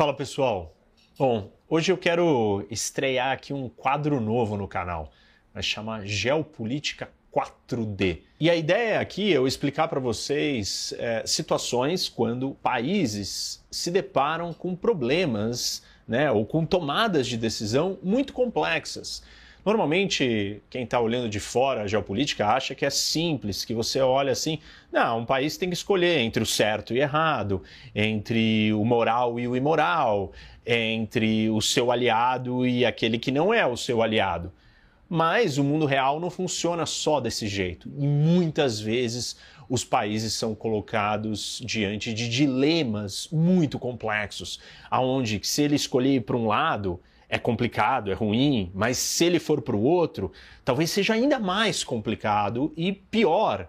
Fala pessoal. Bom, hoje eu quero estrear aqui um quadro novo no canal. Vai chamar Geopolítica 4D. E a ideia aqui é eu explicar para vocês é, situações quando países se deparam com problemas né, ou com tomadas de decisão muito complexas. Normalmente, quem está olhando de fora a geopolítica acha que é simples, que você olha assim, não, um país tem que escolher entre o certo e errado, entre o moral e o imoral, entre o seu aliado e aquele que não é o seu aliado. Mas o mundo real não funciona só desse jeito. E muitas vezes os países são colocados diante de dilemas muito complexos, aonde se ele escolher para um lado, é complicado, é ruim, mas se ele for para o outro, talvez seja ainda mais complicado e pior.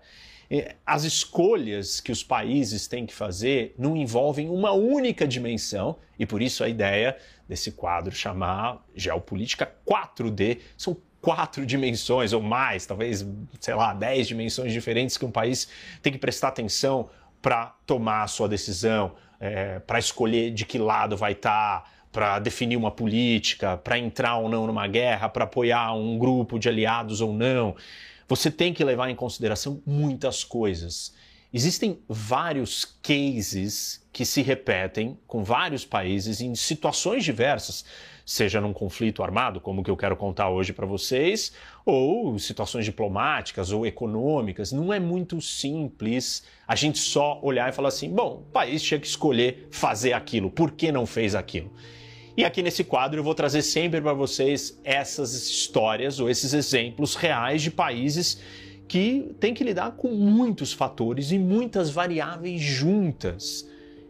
É, as escolhas que os países têm que fazer não envolvem uma única dimensão, e por isso a ideia desse quadro chamar Geopolítica 4D são quatro dimensões ou mais, talvez, sei lá, dez dimensões diferentes que um país tem que prestar atenção para tomar a sua decisão, é, para escolher de que lado vai estar. Tá, para definir uma política, para entrar ou não numa guerra, para apoiar um grupo de aliados ou não. Você tem que levar em consideração muitas coisas. Existem vários cases que se repetem com vários países em situações diversas, seja num conflito armado, como o que eu quero contar hoje para vocês, ou situações diplomáticas ou econômicas. Não é muito simples a gente só olhar e falar assim: bom, o país tinha que escolher fazer aquilo, por que não fez aquilo? E aqui nesse quadro eu vou trazer sempre para vocês essas histórias ou esses exemplos reais de países que têm que lidar com muitos fatores e muitas variáveis juntas.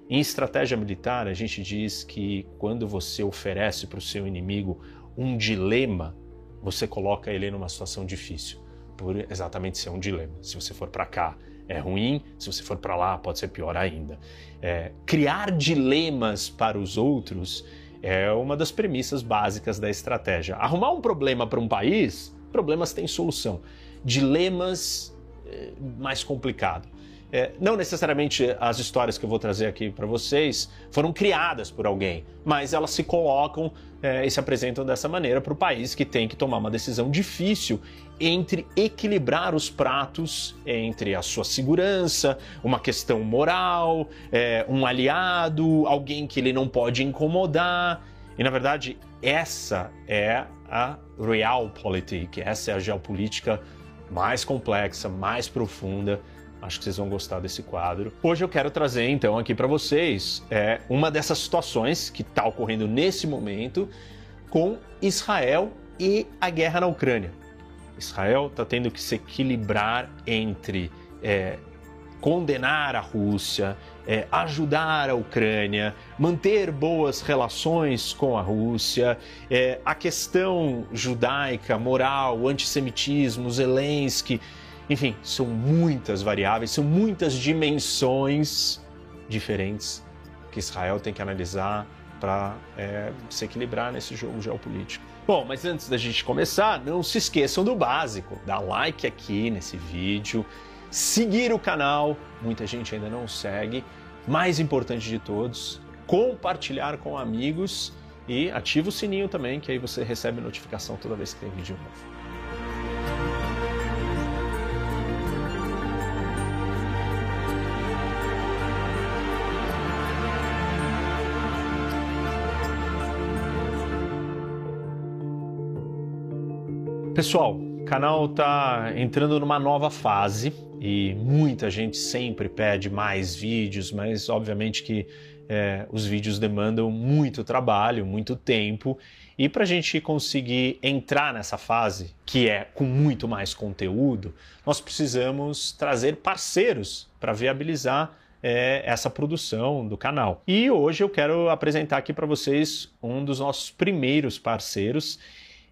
Em estratégia militar, a gente diz que quando você oferece para o seu inimigo um dilema, você coloca ele numa situação difícil, por exatamente ser um dilema. Se você for para cá, é ruim, se você for para lá, pode ser pior ainda. É, criar dilemas para os outros é uma das premissas básicas da estratégia. Arrumar um problema para um país, problemas têm solução. Dilemas, é, mais complicado. É, não necessariamente as histórias que eu vou trazer aqui para vocês foram criadas por alguém, mas elas se colocam é, e se apresentam dessa maneira para o país que tem que tomar uma decisão difícil entre equilibrar os pratos entre a sua segurança, uma questão moral, é, um aliado, alguém que ele não pode incomodar. E na verdade, essa é a realpolitik, essa é a geopolítica mais complexa, mais profunda Acho que vocês vão gostar desse quadro. Hoje eu quero trazer então aqui para vocês é, uma dessas situações que está ocorrendo nesse momento com Israel e a guerra na Ucrânia. Israel está tendo que se equilibrar entre é, condenar a Rússia, é, ajudar a Ucrânia, manter boas relações com a Rússia, é, a questão judaica, moral, antissemitismo, Zelensky enfim, são muitas variáveis, são muitas dimensões diferentes que Israel tem que analisar para é, se equilibrar nesse jogo geopolítico. Bom, mas antes da gente começar, não se esqueçam do básico: dá like aqui nesse vídeo, seguir o canal, muita gente ainda não segue. Mais importante de todos, compartilhar com amigos e ativa o sininho também, que aí você recebe notificação toda vez que tem vídeo novo. Pessoal, o canal está entrando numa nova fase e muita gente sempre pede mais vídeos, mas obviamente que é, os vídeos demandam muito trabalho, muito tempo e para a gente conseguir entrar nessa fase, que é com muito mais conteúdo, nós precisamos trazer parceiros para viabilizar é, essa produção do canal. E hoje eu quero apresentar aqui para vocês um dos nossos primeiros parceiros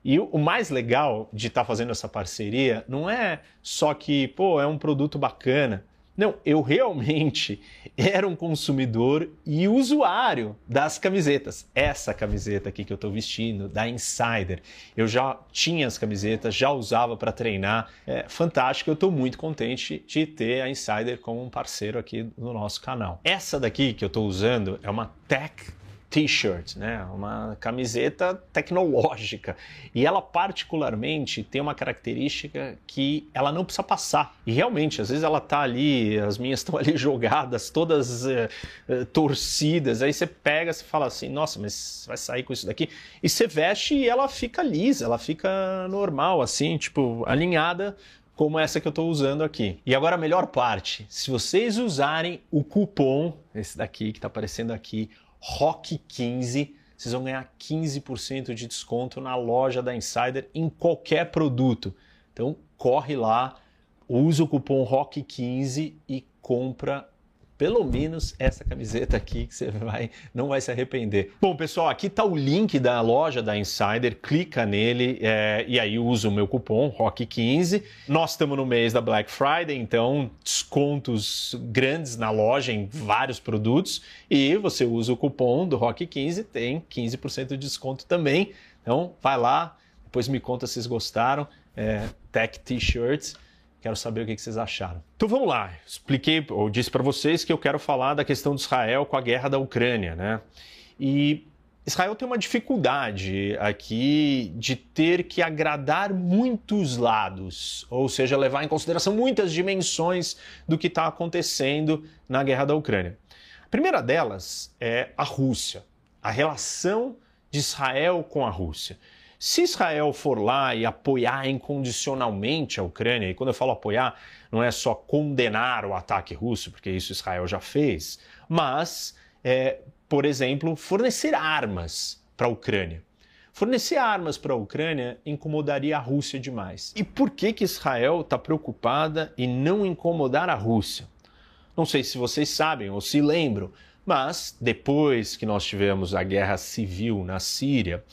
e o mais legal de estar tá fazendo essa parceria não é só que, pô, é um produto bacana. Não, eu realmente era um consumidor e usuário das camisetas. Essa camiseta aqui que eu estou vestindo, da Insider. Eu já tinha as camisetas, já usava para treinar. É fantástico, eu estou muito contente de ter a Insider como um parceiro aqui no nosso canal. Essa daqui que eu estou usando é uma Tech T-shirt, né? Uma camiseta tecnológica. E ela particularmente tem uma característica que ela não precisa passar. E realmente, às vezes ela tá ali, as minhas estão ali jogadas, todas uh, uh, torcidas. Aí você pega, você fala assim, nossa, mas vai sair com isso daqui. E você veste e ela fica lisa, ela fica normal, assim, tipo, alinhada como essa que eu estou usando aqui. E agora a melhor parte, se vocês usarem o cupom, esse daqui que está aparecendo aqui, ROCK15, vocês vão ganhar 15% de desconto na loja da Insider em qualquer produto. Então corre lá, usa o cupom ROCK15 e compra pelo menos essa camiseta aqui que você vai, não vai se arrepender. Bom, pessoal, aqui está o link da loja da Insider, clica nele é, e aí usa o meu cupom ROCK15. Nós estamos no mês da Black Friday, então descontos grandes na loja em vários produtos e você usa o cupom do ROCK15, tem 15% de desconto também. Então vai lá, depois me conta se vocês gostaram. É, Tech T-shirts Quero saber o que vocês acharam. Então vamos lá. Expliquei, ou disse para vocês que eu quero falar da questão de Israel com a guerra da Ucrânia, né? E Israel tem uma dificuldade aqui de ter que agradar muitos lados, ou seja, levar em consideração muitas dimensões do que está acontecendo na guerra da Ucrânia. A primeira delas é a Rússia, a relação de Israel com a Rússia. Se Israel for lá e apoiar incondicionalmente a Ucrânia, e quando eu falo apoiar, não é só condenar o ataque russo, porque isso Israel já fez, mas, é, por exemplo, fornecer armas para a Ucrânia. Fornecer armas para a Ucrânia incomodaria a Rússia demais. E por que, que Israel está preocupada em não incomodar a Rússia? Não sei se vocês sabem ou se lembram, mas depois que nós tivemos a guerra civil na Síria,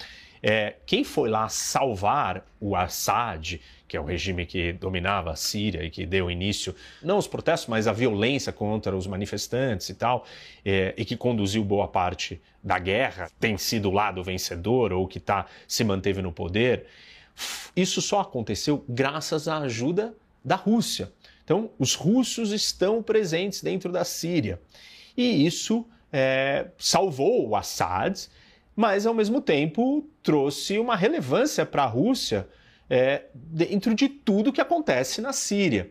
é, quem foi lá salvar o Assad, que é o regime que dominava a Síria e que deu início, não os protestos, mas a violência contra os manifestantes e tal, é, e que conduziu boa parte da guerra, tem sido o lado vencedor ou que tá, se manteve no poder, isso só aconteceu graças à ajuda da Rússia. Então, os russos estão presentes dentro da Síria. E isso é, salvou o Assad mas ao mesmo tempo trouxe uma relevância para a Rússia é, dentro de tudo que acontece na Síria.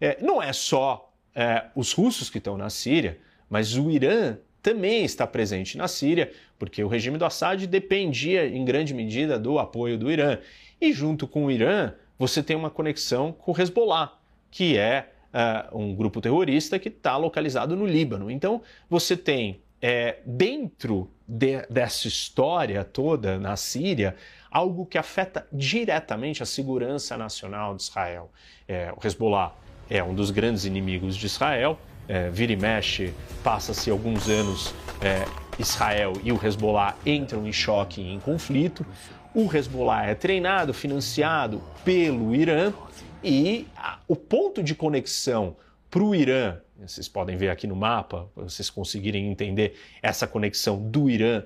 É, não é só é, os russos que estão na Síria, mas o Irã também está presente na Síria, porque o regime do Assad dependia em grande medida do apoio do Irã. E junto com o Irã, você tem uma conexão com o Hezbollah, que é uh, um grupo terrorista que está localizado no Líbano. Então, você tem é, dentro de, dessa história toda na Síria algo que afeta diretamente a segurança nacional de Israel. É, o Hezbollah é um dos grandes inimigos de Israel. É, vira e mexe, passa-se alguns anos, é, Israel e o Hezbollah entram em choque e em conflito. O Hezbollah é treinado, financiado pelo Irã e a, o ponto de conexão para o Irã vocês podem ver aqui no mapa, vocês conseguirem entender essa conexão do Irã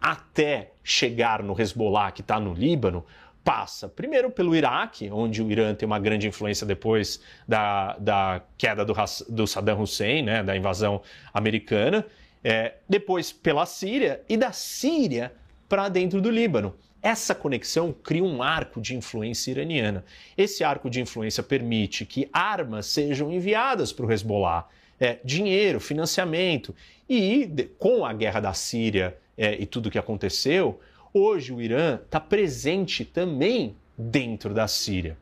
até chegar no Hezbollah, que está no Líbano, passa primeiro pelo Iraque, onde o Irã tem uma grande influência depois da, da queda do, do Saddam Hussein, né, da invasão americana, é, depois pela Síria e da Síria para dentro do Líbano. Essa conexão cria um arco de influência iraniana. Esse arco de influência permite que armas sejam enviadas para o Hezbollah, é, dinheiro, financiamento. E com a guerra da Síria é, e tudo o que aconteceu, hoje o Irã está presente também dentro da Síria.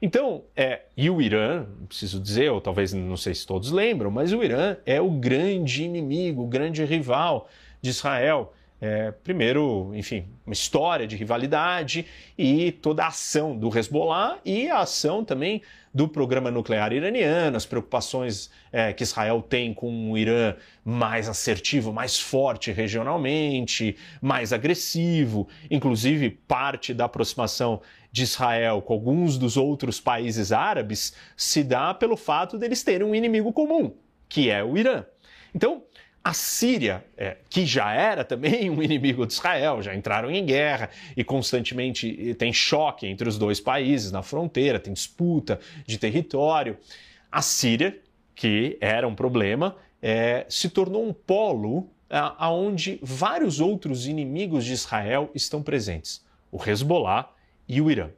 Então, é, e o Irã, preciso dizer, ou talvez não sei se todos lembram, mas o Irã é o grande inimigo, o grande rival de Israel. É, primeiro, enfim, uma história de rivalidade e toda a ação do Hezbollah e a ação também do programa nuclear iraniano, as preocupações é, que Israel tem com um Irã mais assertivo, mais forte regionalmente, mais agressivo, inclusive parte da aproximação de Israel com alguns dos outros países árabes se dá pelo fato deles terem um inimigo comum, que é o Irã. Então, a Síria, é, que já era também um inimigo de Israel, já entraram em guerra e constantemente tem choque entre os dois países na fronteira, tem disputa de território. A Síria, que era um problema, é, se tornou um polo aonde vários outros inimigos de Israel estão presentes, o Hezbollah e o Irã.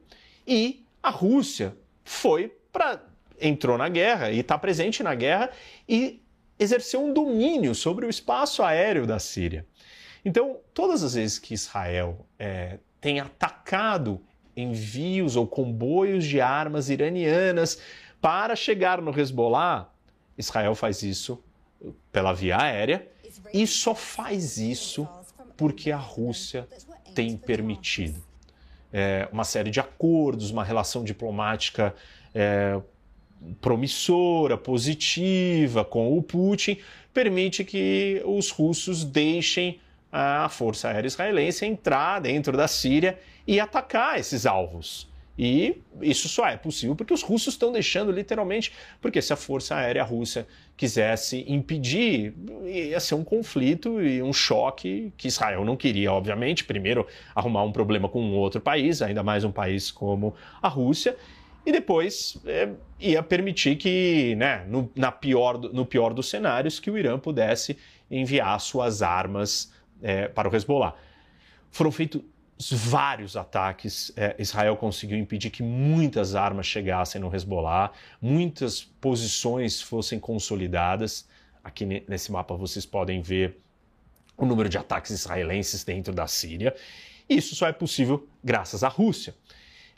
E a Rússia foi para entrou na guerra e está presente na guerra e exerceu um domínio sobre o espaço aéreo da Síria. Então, todas as vezes que Israel é, tem atacado envios ou comboios de armas iranianas para chegar no Hezbollah, Israel faz isso pela via aérea e só faz isso porque a Rússia tem permitido. É, uma série de acordos, uma relação diplomática é, promissora, positiva com o Putin, permite que os russos deixem a força aérea israelense entrar dentro da Síria e atacar esses alvos. E isso só é possível porque os russos estão deixando literalmente, porque se a força aérea russa quisesse impedir, ia ser um conflito e um choque que Israel não queria, obviamente. Primeiro, arrumar um problema com um outro país, ainda mais um país como a Rússia, e depois é, ia permitir que, né, no, na pior, no pior dos cenários, que o Irã pudesse enviar suas armas é, para o Hezbollah. Foram feitos vários ataques. É, Israel conseguiu impedir que muitas armas chegassem no Hezbollah, muitas posições fossem consolidadas. Aqui nesse mapa vocês podem ver o número de ataques israelenses dentro da Síria. Isso só é possível graças à Rússia.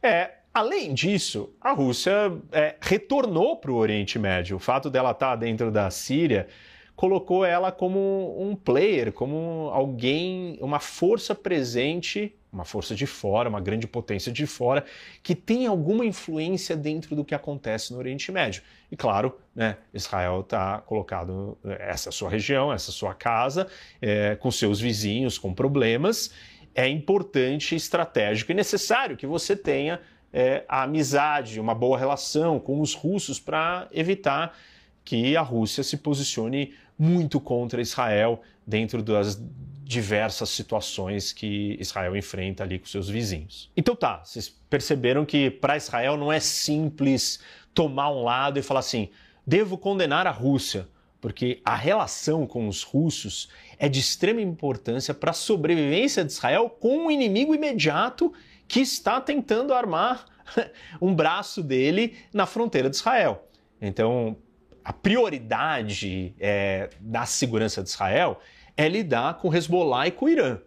É, além disso, a Rússia é, retornou para o Oriente Médio. O fato dela estar dentro da Síria colocou ela como um player, como alguém, uma força presente, uma força de fora, uma grande potência de fora, que tem alguma influência dentro do que acontece no Oriente Médio. E claro, né, Israel está colocado, essa é a sua região, essa sua casa, é, com seus vizinhos, com problemas. É importante, estratégico e necessário que você tenha é, a amizade, uma boa relação com os russos para evitar que a Rússia se posicione muito contra Israel dentro das diversas situações que Israel enfrenta ali com seus vizinhos. Então tá, vocês perceberam que para Israel não é simples tomar um lado e falar assim: devo condenar a Rússia, porque a relação com os russos é de extrema importância para a sobrevivência de Israel com um inimigo imediato que está tentando armar um braço dele na fronteira de Israel. Então, a prioridade é, da segurança de Israel é lidar com Hezbollah e com o Irã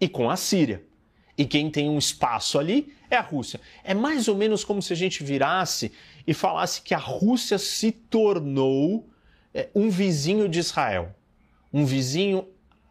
e com a Síria. E quem tem um espaço ali é a Rússia. É mais ou menos como se a gente virasse e falasse que a Rússia se tornou é, um vizinho de Israel. Um vizinho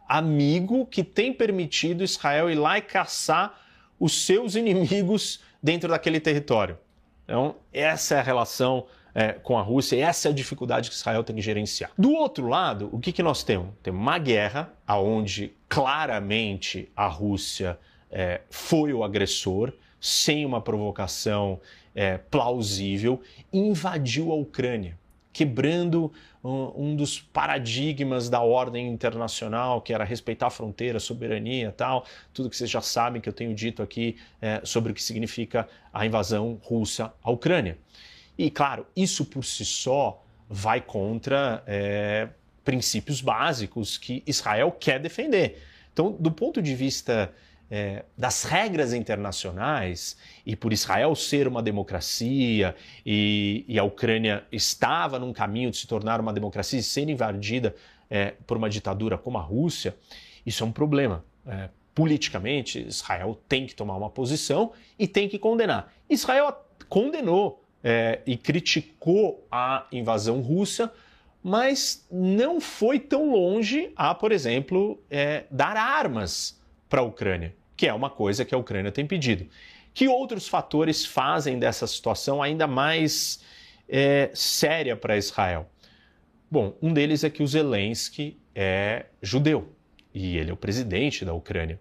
amigo que tem permitido Israel ir lá e caçar os seus inimigos dentro daquele território. Então, essa é a relação é, com a Rússia, essa é a dificuldade que Israel tem que gerenciar. Do outro lado, o que, que nós temos? Temos uma guerra onde claramente a Rússia é, foi o agressor, sem uma provocação é, plausível, invadiu a Ucrânia, quebrando um, dos paradigmas da ordem internacional, que era respeitar a fronteira, a soberania tal, tudo que vocês já sabem que eu tenho dito aqui é, sobre o que significa a invasão russa à Ucrânia. E, claro, isso por si só vai contra é, princípios básicos que Israel quer defender. Então, do ponto de vista é, das regras internacionais, e por Israel ser uma democracia, e, e, a Ucrânia estava num caminho de se tornar uma democracia e ser invadida é, por uma ditadura como a Rússia, isso é um problema. É, politicamente, Israel tem que tomar uma posição e tem que condenar. Israel condenou é, e criticou a invasão russa, mas não foi tão longe a, por exemplo, é, dar armas para a Ucrânia, que é uma coisa que a Ucrânia tem pedido. Que outros fatores fazem dessa situação ainda mais é, séria para Israel? Bom, um deles é que o Zelensky é judeu e ele é o presidente da Ucrânia.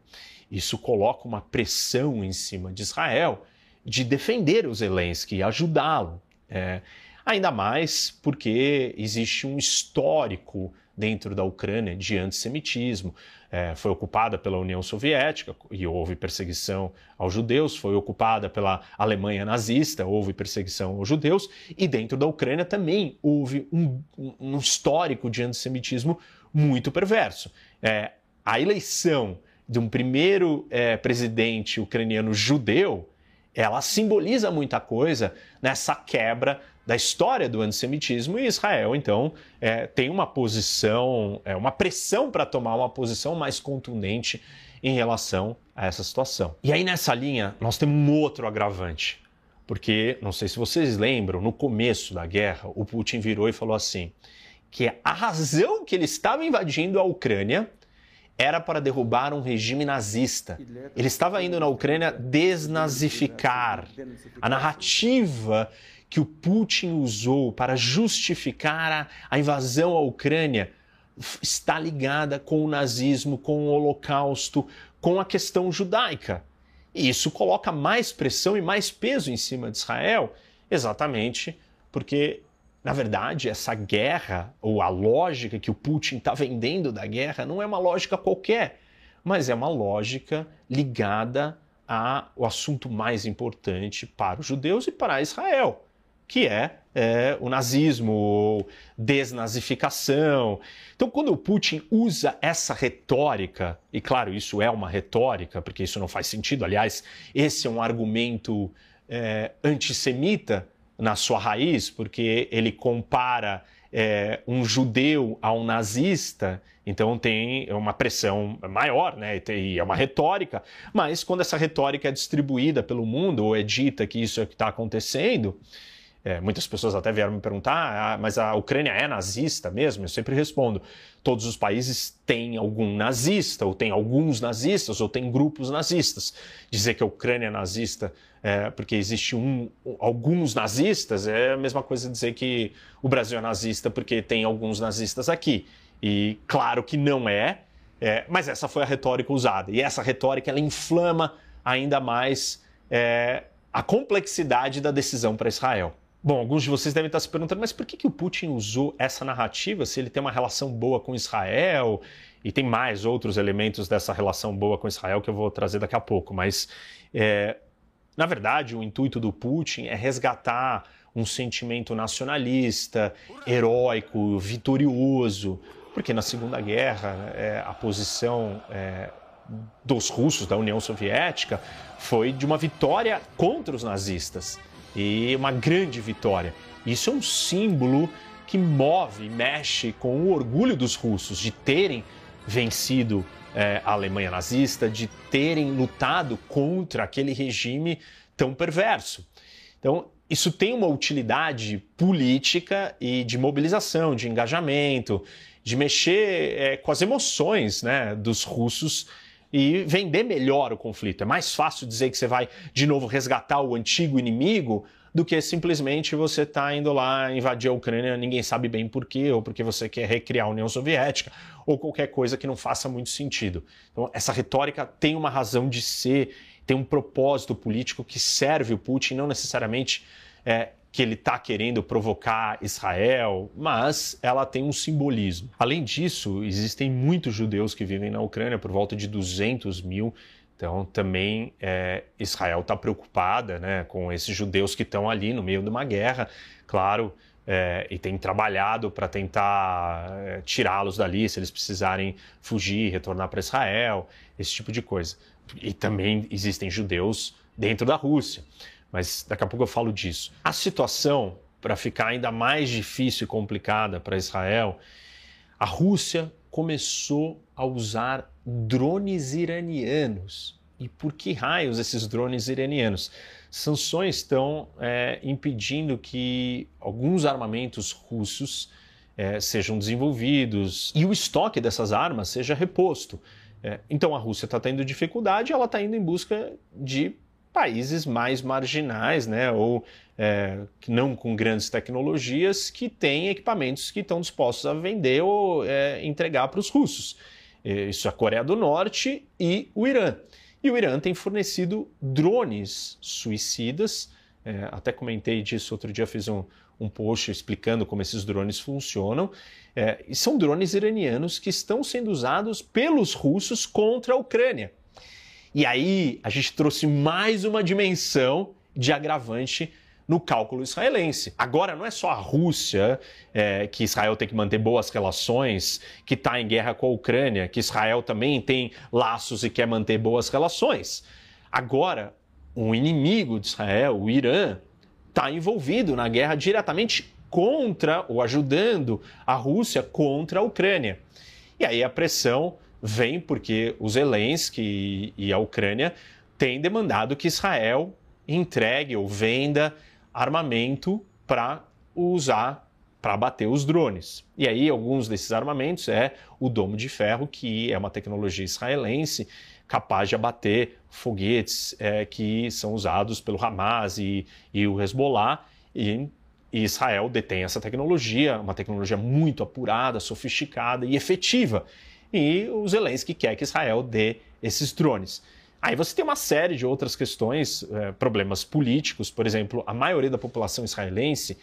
Isso coloca uma pressão em cima de Israel de defender o Zelensky e ajudá-lo. É, ainda mais porque existe um histórico dentro da Ucrânia de antissemitismo. É, foi ocupada pela União Soviética e houve perseguição aos judeus, foi ocupada pela Alemanha nazista, houve perseguição aos judeus, e dentro da Ucrânia também houve um, um histórico de antissemitismo muito perverso. É, a eleição de um primeiro é, presidente ucraniano judeu ela simboliza muita coisa nessa quebra da história do antissemitismo e Israel, então, é, tem uma posição, é, uma pressão para tomar uma posição mais contundente em relação a essa situação. E aí, nessa linha, nós temos um outro agravante. Porque, não sei se vocês lembram, no começo da guerra, o Putin virou e falou assim: que a razão que ele estava invadindo a Ucrânia era para derrubar um regime nazista. Ele estava indo na Ucrânia desnazificar. A narrativa que o Putin usou para justificar a, a invasão à Ucrânia está ligada com o nazismo, com o Holocausto, com a questão judaica. E isso coloca mais pressão e mais peso em cima de Israel, exatamente porque na verdade, essa guerra, ou a lógica que o Putin está vendendo da guerra, não é uma lógica qualquer, mas é uma lógica ligada ao assunto mais importante para os judeus e para Israel, que é, é o nazismo, ou desnazificação. Então, quando o Putin usa essa retórica, e claro, isso é uma retórica, porque isso não faz sentido, aliás, esse é um argumento é, antissemita na sua raiz, porque ele compara é, um judeu a um nazista, então tem uma pressão maior, né? E é uma retórica, mas quando essa retórica é distribuída pelo mundo ou é dita que isso é o que está acontecendo, é, muitas pessoas até vieram me perguntar, ah, mas a Ucrânia é nazista mesmo? Eu sempre respondo: todos os países têm algum nazista, ou tem alguns nazistas, ou tem grupos nazistas. Dizer que a Ucrânia é nazista é, porque existe um, alguns nazistas é a mesma coisa dizer que o Brasil é nazista porque tem alguns nazistas aqui. E claro que não é, é mas essa foi a retórica usada. E essa retórica ela inflama ainda mais é, a complexidade da decisão para Israel. Bom, alguns de vocês devem estar se perguntando, mas por que, que o Putin usou essa narrativa se ele tem uma relação boa com Israel e tem mais outros elementos dessa relação boa com Israel que eu vou trazer daqui a pouco. Mas, é, na verdade, o intuito do Putin é resgatar um sentimento nacionalista, heróico, vitorioso, porque na Segunda Guerra é, a posição é, dos russos, da União Soviética, foi de uma vitória contra os nazistas e uma grande vitória. Isso é um símbolo que move, mexe com o orgulho dos russos de terem vencido é, a Alemanha nazista, de terem lutado contra aquele regime tão perverso. Então, isso tem uma utilidade política e de mobilização, de engajamento, de mexer é, com as emoções né, dos russos e vender melhor o conflito. É mais fácil dizer que você vai de novo resgatar o antigo inimigo do que simplesmente você tá indo lá invadir a Ucrânia, ninguém sabe bem por quê, ou porque você quer recriar a União Soviética, ou qualquer coisa que não faça muito sentido. Então, essa retórica tem uma razão de ser, tem um propósito político que serve o Putin, não necessariamente é, que ele está querendo provocar Israel, mas ela tem um simbolismo. Além disso, existem muitos judeus que vivem na Ucrânia, por volta de 200 mil. Então, também é, Israel está preocupada né, com esses judeus que estão ali no meio de uma guerra, claro, é, e tem trabalhado para tentar é, tirá-los dali, se eles precisarem fugir, retornar para Israel, esse tipo de coisa. E também existem judeus dentro da Rússia mas daqui a pouco eu falo disso. A situação, para ficar ainda mais difícil e complicada para Israel, a Rússia começou a usar drones iranianos. E por que raios esses drones iranianos? Sanções estão é, impedindo que alguns armamentos russos é, sejam desenvolvidos e o estoque dessas armas seja reposto. É, então a Rússia está tendo dificuldade, ela está indo em busca de países mais marginais, né, ou é, não com grandes tecnologias, que têm equipamentos que estão dispostos a vender ou é, entregar para os russos. Isso é a Coreia do Norte e o Irã. E o Irã tem fornecido drones suicidas É, até comentei disso outro dia, fiz um, um post explicando como esses drones funcionam. É, e são drones iranianos que estão sendo usados pelos russos contra a Ucrânia. E aí a gente trouxe mais uma dimensão de agravante no cálculo israelense. Agora, não é só a Rússia é, que Israel tem que manter boas relações, que está em guerra com a Ucrânia, que Israel também tem laços e quer manter boas relações. Agora, um inimigo de Israel, o Irã, está envolvido na guerra diretamente contra ou ajudando a Rússia contra a Ucrânia. E aí a pressão vem porque os Zelensky e a Ucrânia têm demandado que Israel entregue ou venda armamento para usar para bater os drones. E aí, alguns desses armamentos é o domo de ferro, que é uma tecnologia israelense capaz de abater foguetes é, que são usados pelo Hamas e, e o Hezbollah. E, e Israel detém essa tecnologia, uma tecnologia muito apurada, sofisticada e efetiva. E o Zelensky quer que Israel dê esses drones. Aí você tem uma série de outras questões, é, problemas políticos, por exemplo, a maioria da população israelense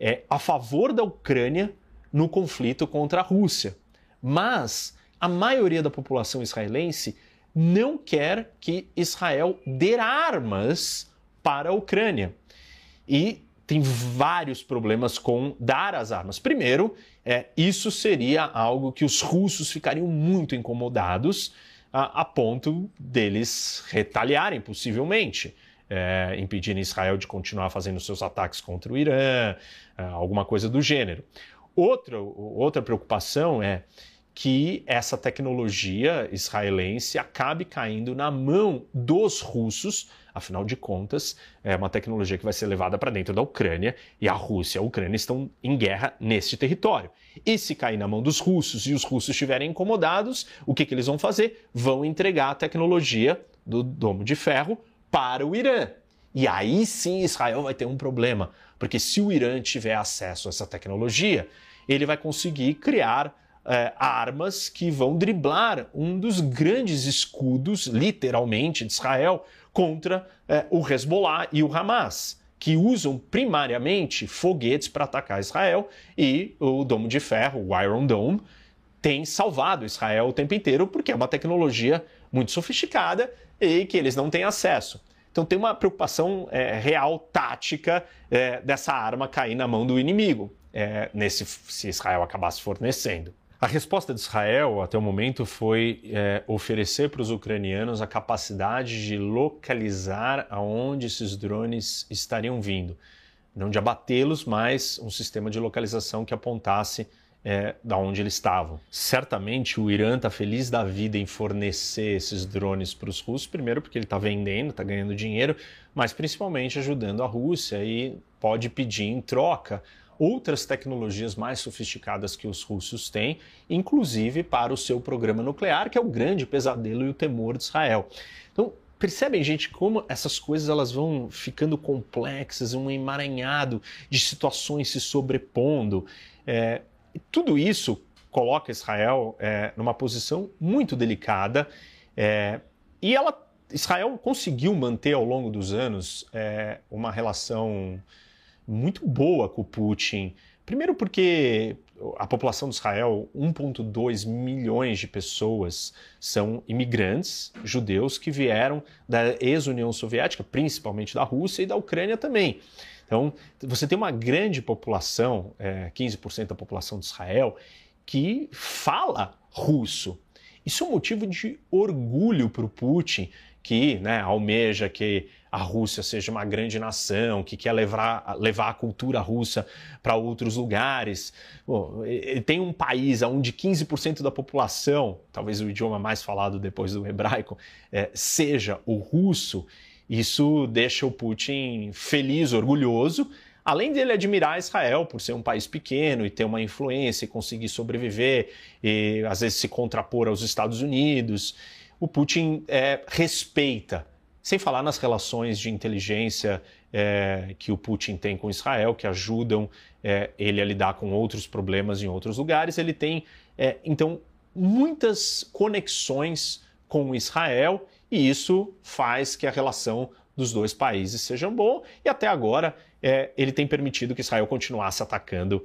é a favor da Ucrânia no conflito contra a Rússia. Mas a maioria da população israelense não quer que Israel dê armas para a Ucrânia. E tem vários problemas com dar as armas. Primeiro, é, isso seria algo que os russos ficariam muito incomodados a, a ponto deles retaliarem, possivelmente. É, impedirem Israel de continuar fazendo seus ataques contra o Irã, é, alguma coisa do gênero. Outra, outra preocupação é que essa tecnologia israelense acabe caindo na mão dos russos, afinal de contas, é uma tecnologia que vai ser levada para dentro da Ucrânia e a Rússia e a Ucrânia estão em guerra neste território. E se cair na mão dos russos e os russos estiverem incomodados, o que, que eles vão fazer? Vão entregar a tecnologia do domo de ferro para o Irã. E aí sim Israel vai ter um problema, porque se o Irã tiver acesso a essa tecnologia, ele vai conseguir criar é, armas que vão driblar um dos grandes escudos, literalmente, de Israel contra é, o Hezbollah e o Hamas que usam primariamente foguetes para atacar Israel e o Domo de Ferro, o Iron Dome, tem salvado Israel o tempo inteiro porque é uma tecnologia muito sofisticada e que eles não têm acesso. Então tem uma preocupação é, real, tática, é, dessa arma cair na mão do inimigo, é, nesse, se Israel acabasse fornecendo. A resposta de Israel até o momento foi é, oferecer para os ucranianos a capacidade de localizar aonde esses drones estariam vindo. Não de abatê-los, mas um sistema de localização que apontasse é, da onde eles estavam. Certamente o Irã está feliz da vida em fornecer esses drones para os russos, primeiro porque ele está vendendo, está ganhando dinheiro, mas principalmente ajudando a Rússia e pode pedir em troca outras tecnologias mais sofisticadas que os russos têm, inclusive para o seu programa nuclear, que é o grande pesadelo e o temor de Israel. Então, percebem, gente, como essas coisas elas vão ficando complexas, um emaranhado de situações se sobrepondo. É, tudo isso coloca Israel é, numa posição muito delicada é, e ela, Israel conseguiu manter ao longo dos anos é, uma relação muito boa com o Putin. Primeiro porque a população de Israel, 1,2 milhões de pessoas, são imigrantes judeus que vieram da ex-União Soviética, principalmente da Rússia e da Ucrânia também. Então, você tem uma grande população, é, 15% da população de Israel, que fala russo. Isso é um motivo de orgulho para o Putin, que né, almeja que a Rússia seja uma grande nação, que quer levar, levar a cultura russa para outros lugares. Bom, tem um país onde 15% da população, talvez o idioma mais falado depois do hebraico, é, seja o russo. Isso deixa o Putin feliz, orgulhoso, além dele admirar Israel por ser um país pequeno e ter uma influência e conseguir sobreviver, e às vezes se contrapor aos Estados Unidos, o Putin é, respeita sem falar nas relações de inteligência é, que o Putin tem com Israel, que ajudam é, ele a lidar com outros problemas em outros lugares. Ele tem, é, então, muitas conexões com Israel e isso faz que a relação dos dois países sejam bom e até agora ele tem permitido que Israel continuasse atacando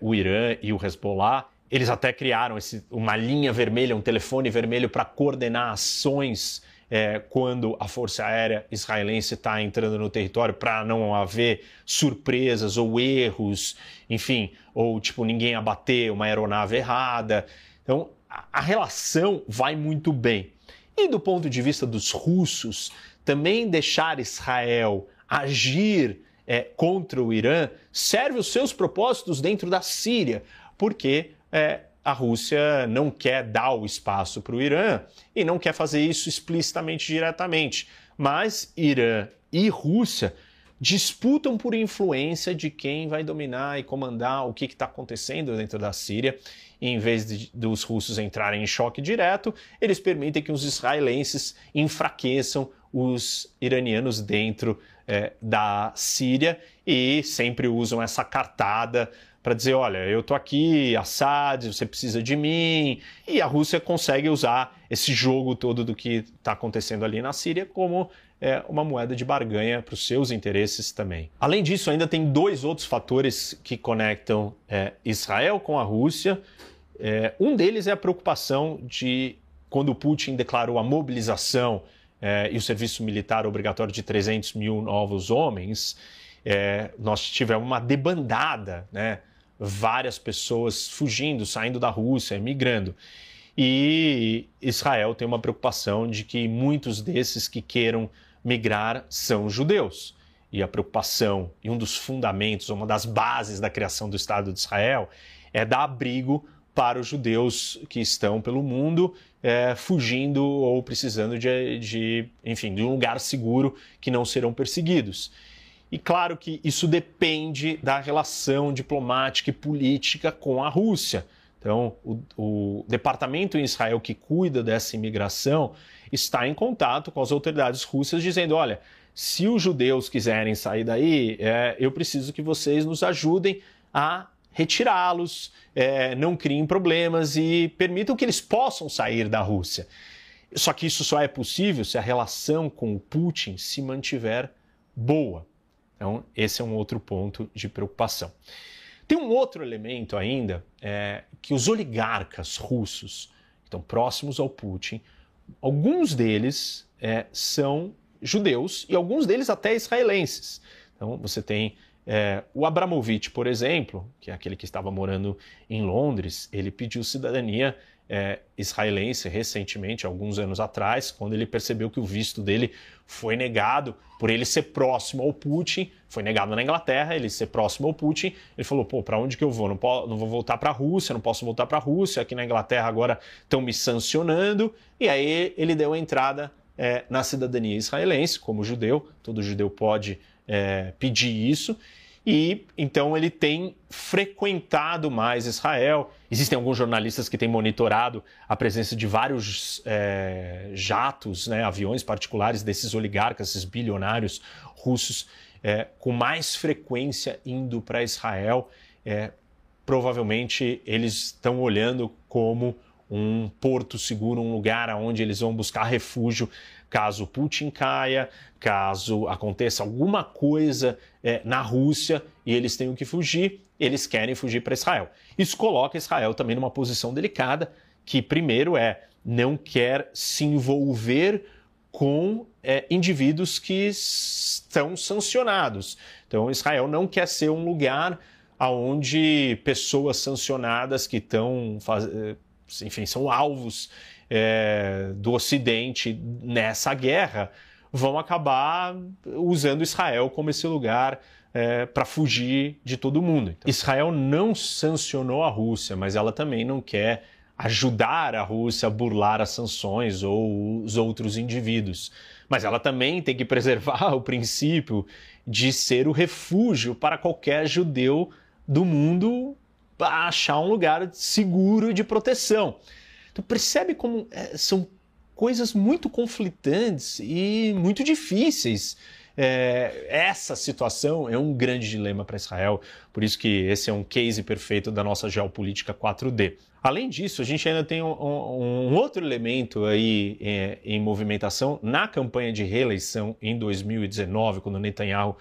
o Irã e o Hezbollah. Eles até criaram esse, uma linha vermelha, um telefone vermelho para coordenar ações é, quando a Força Aérea Israelense está entrando no território para não haver surpresas ou erros, enfim, ou tipo ninguém abater uma aeronave errada. Então a, relação vai muito bem. E do ponto de vista dos russos, também deixar Israel agir é, contra o Irã serve os seus propósitos dentro da Síria, porque é, a Rússia não quer dar o espaço para o Irã e não quer fazer isso explicitamente diretamente. Mas Irã e Rússia disputam por influência de quem vai dominar e comandar o que está acontecendo dentro da Síria. E em vez de, dos russos entrarem em choque direto, eles permitem que os israelenses enfraqueçam os iranianos dentro é, da Síria e sempre usam essa cartada para dizer, olha, eu tô aqui, Assad, você precisa de mim. E a Rússia consegue usar esse jogo todo do que está acontecendo ali na Síria como é, uma moeda de barganha para os seus interesses também. Além disso, ainda tem dois outros fatores que conectam é, Israel com a Rússia. É, um deles é a preocupação de quando Putin declarou a mobilização é, e o serviço militar obrigatório de 300 mil novos homens, é, nós tivemos uma debandada, né? Várias pessoas fugindo, saindo da Rússia, migrando. E Israel tem uma preocupação de que muitos desses que queiram migrar são judeus. E a preocupação, e um dos fundamentos, uma das bases da criação do Estado de Israel, é dar abrigo para os judeus que estão pelo mundo é, fugindo ou precisando de, de, enfim, de um lugar seguro que não serão perseguidos. E claro que isso depende da relação diplomática e política com a Rússia. Então, o, o, departamento em Israel que cuida dessa imigração está em contato com as autoridades russas, dizendo: olha, se os judeus quiserem sair daí, é, eu preciso que vocês nos ajudem a retirá-los, é, não criem problemas e permitam que eles possam sair da Rússia. Só que isso só é possível se a relação com o Putin se mantiver boa. Então, esse é um outro ponto de preocupação. Tem um outro elemento ainda, é, que os oligarcas russos, que estão próximos ao Putin, alguns deles é, são judeus e alguns deles até israelenses. Então, você tem é, o Abramovich, por exemplo, que é aquele que estava morando em Londres, ele pediu cidadania é, israelense recentemente, alguns anos atrás, quando ele percebeu que o visto dele foi negado por ele ser próximo ao Putin, foi negado na Inglaterra, ele ser próximo ao Putin, ele falou, pô, para onde que eu vou? Não, posso, não vou voltar para a Rússia, não posso voltar para a Rússia, aqui na Inglaterra agora estão me sancionando, e aí ele deu a entrada é, na cidadania israelense, como judeu, todo judeu pode é, pedir isso, e então ele tem frequentado mais Israel. Existem alguns jornalistas que têm monitorado a presença de vários é, jatos, né, aviões particulares desses oligarcas, esses bilionários russos, é, com mais frequência indo para Israel. É, provavelmente eles estão olhando como um porto seguro, um lugar onde eles vão buscar refúgio caso Putin caia, caso aconteça alguma coisa é, na Rússia e eles tenham que fugir, eles querem fugir para Israel. Isso coloca Israel também numa posição delicada, que primeiro é não quer se envolver com é, indivíduos que estão sancionados. Então, Israel não quer ser um lugar onde pessoas sancionadas que estão, é, enfim, são alvos é, do Ocidente nessa guerra vão acabar usando Israel como esse lugar é, para fugir de todo mundo. Então, Israel não sancionou a Rússia, mas ela também não quer ajudar a Rússia a burlar as sanções ou os outros indivíduos. Mas ela também tem que preservar o princípio de ser o refúgio para qualquer judeu do mundo achar um lugar seguro de proteção. Tu percebe como é, são coisas muito conflitantes e muito difíceis. É, essa situação é um grande dilema para Israel, por isso que esse é um case perfeito da nossa geopolítica 4D. Além disso, a gente ainda tem um, um outro elemento aí é, em movimentação na campanha de reeleição em 2019, quando Netanyahu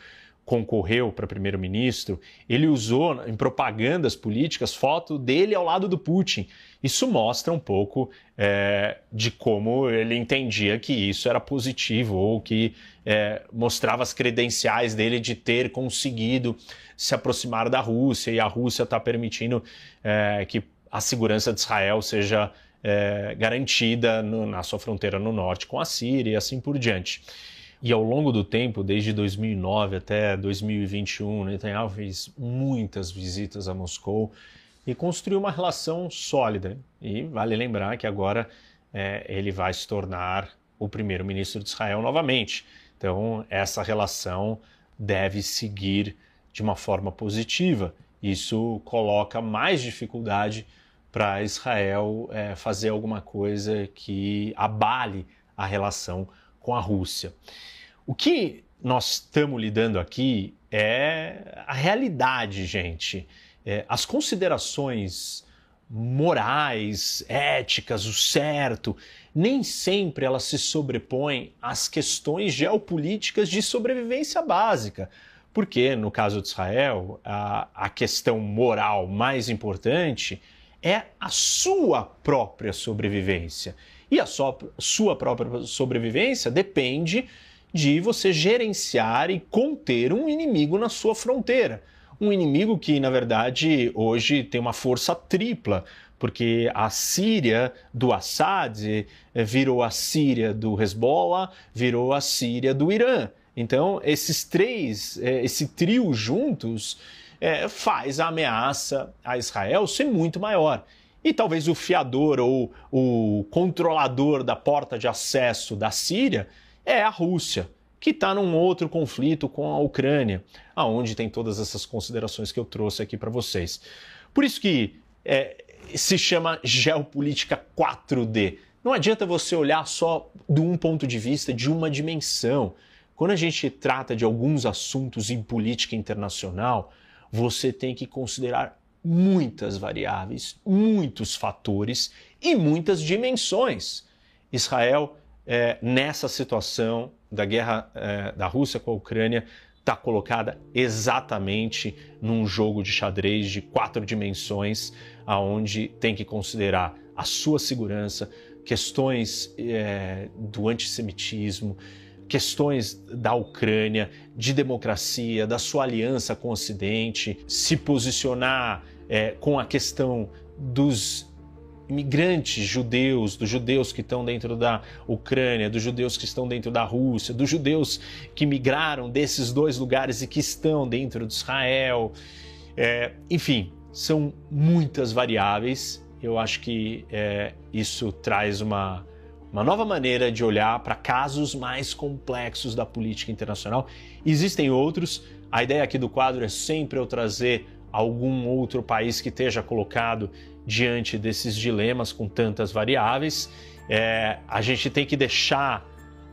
concorreu para primeiro-ministro, ele usou em propagandas políticas foto dele ao lado do Putin. Isso mostra um pouco é, de como ele entendia que isso era positivo ou que é, mostrava as credenciais dele de ter conseguido se aproximar da Rússia e a Rússia está permitindo é, que a segurança de Israel seja é, garantida no, na sua fronteira no norte com a Síria e assim por diante. E ao longo do tempo, desde 2009 até 2021, Netanyahu fez muitas visitas a Moscou e construiu uma relação sólida. E vale lembrar que agora é, ele vai se tornar o primeiro-ministro de Israel novamente. Então, essa relação deve seguir de uma forma positiva. Isso coloca mais dificuldade para Israel é, fazer alguma coisa que abale a relação com a Rússia. O que nós estamos lidando aqui é a realidade, gente. É, as considerações morais, éticas, o certo, nem sempre elas se sobrepõem às questões geopolíticas de sobrevivência básica. Porque, no caso de Israel, a, a questão moral mais importante é a sua própria sobrevivência. E a sua, sua própria sobrevivência depende de você gerenciar e conter um inimigo na sua fronteira. Um inimigo que, na verdade, hoje tem uma força tripla, porque a Síria do Assad eh, virou a Síria do Hezbollah, virou a Síria do Irã. Então, esses três, eh, esse trio juntos, é, faz a ameaça a Israel ser muito maior. E talvez o fiador ou o controlador da porta de acesso da Síria é a Rússia, que está num outro conflito com a Ucrânia, aonde tem todas essas considerações que eu trouxe aqui para vocês. Por isso que é, se chama geopolítica 4D. Não adianta você olhar só de um ponto de vista, de uma dimensão. Quando a gente trata de alguns assuntos em política internacional, você tem que considerar muitas variáveis, muitos fatores e muitas dimensões. Israel, é, nessa situação da guerra é, da Rússia com a Ucrânia, está colocada exatamente num jogo de xadrez de quatro dimensões, aonde tem que considerar a sua segurança, questões é, do antissemitismo, questões da Ucrânia, de democracia, da sua aliança com o Ocidente, se posicionar é, com a questão dos imigrantes judeus, dos judeus que estão dentro da Ucrânia, dos judeus que estão dentro da Rússia, dos judeus que migraram desses dois lugares e que estão dentro de Israel. É, enfim, são muitas variáveis. Eu acho que é, isso traz uma uma nova maneira de olhar para casos mais complexos da política internacional. Existem outros. A ideia aqui do quadro é sempre eu trazer algum outro país que esteja colocado diante desses dilemas com tantas variáveis. É, a gente tem que deixar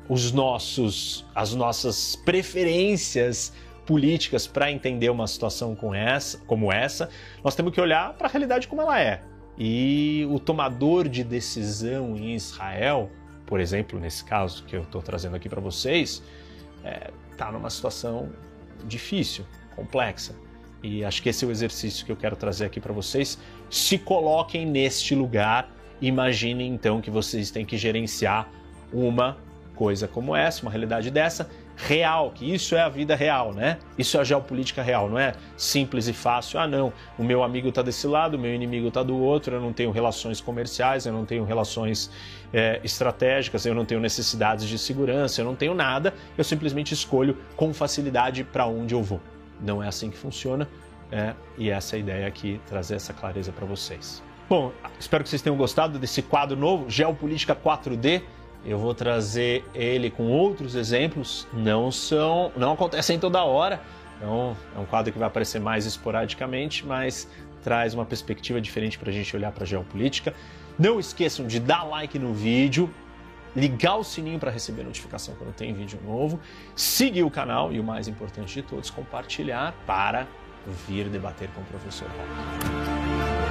os nossos, as nossas preferências políticas para entender uma situação com essa, como essa. Nós temos que olhar para a realidade como ela é. E o tomador de decisão em Israel, por exemplo, nesse caso que eu estou trazendo aqui para vocês, está é, tá numa situação difícil, complexa. E acho que esse é o exercício que eu quero trazer aqui para vocês. Se coloquem neste lugar. Imaginem então que vocês têm que gerenciar uma coisa como essa, uma realidade dessa, real, que isso é a vida real, né? Isso é a geopolítica real, não é simples e fácil. Ah, não, o meu amigo está desse lado, o meu inimigo está do outro, eu não tenho relações comerciais, eu não tenho relações é, estratégicas, eu não tenho necessidades de segurança, eu não tenho nada, eu simplesmente escolho com facilidade para onde eu vou. Não é assim que funciona, é, e essa é a ideia aqui, trazer essa clareza para vocês. Bom, espero que vocês tenham gostado desse quadro novo, Geopolítica 4D. Eu vou trazer ele com outros exemplos, não são, não acontecem toda hora. Então, é um quadro que vai aparecer mais esporadicamente, mas traz uma perspectiva diferente para a gente olhar para a geopolítica. Não esqueçam de dar like no vídeo, ligar o sininho para receber notificação quando tem vídeo novo, seguir o canal e o mais importante de todos, compartilhar para vir debater com o professor Paulo.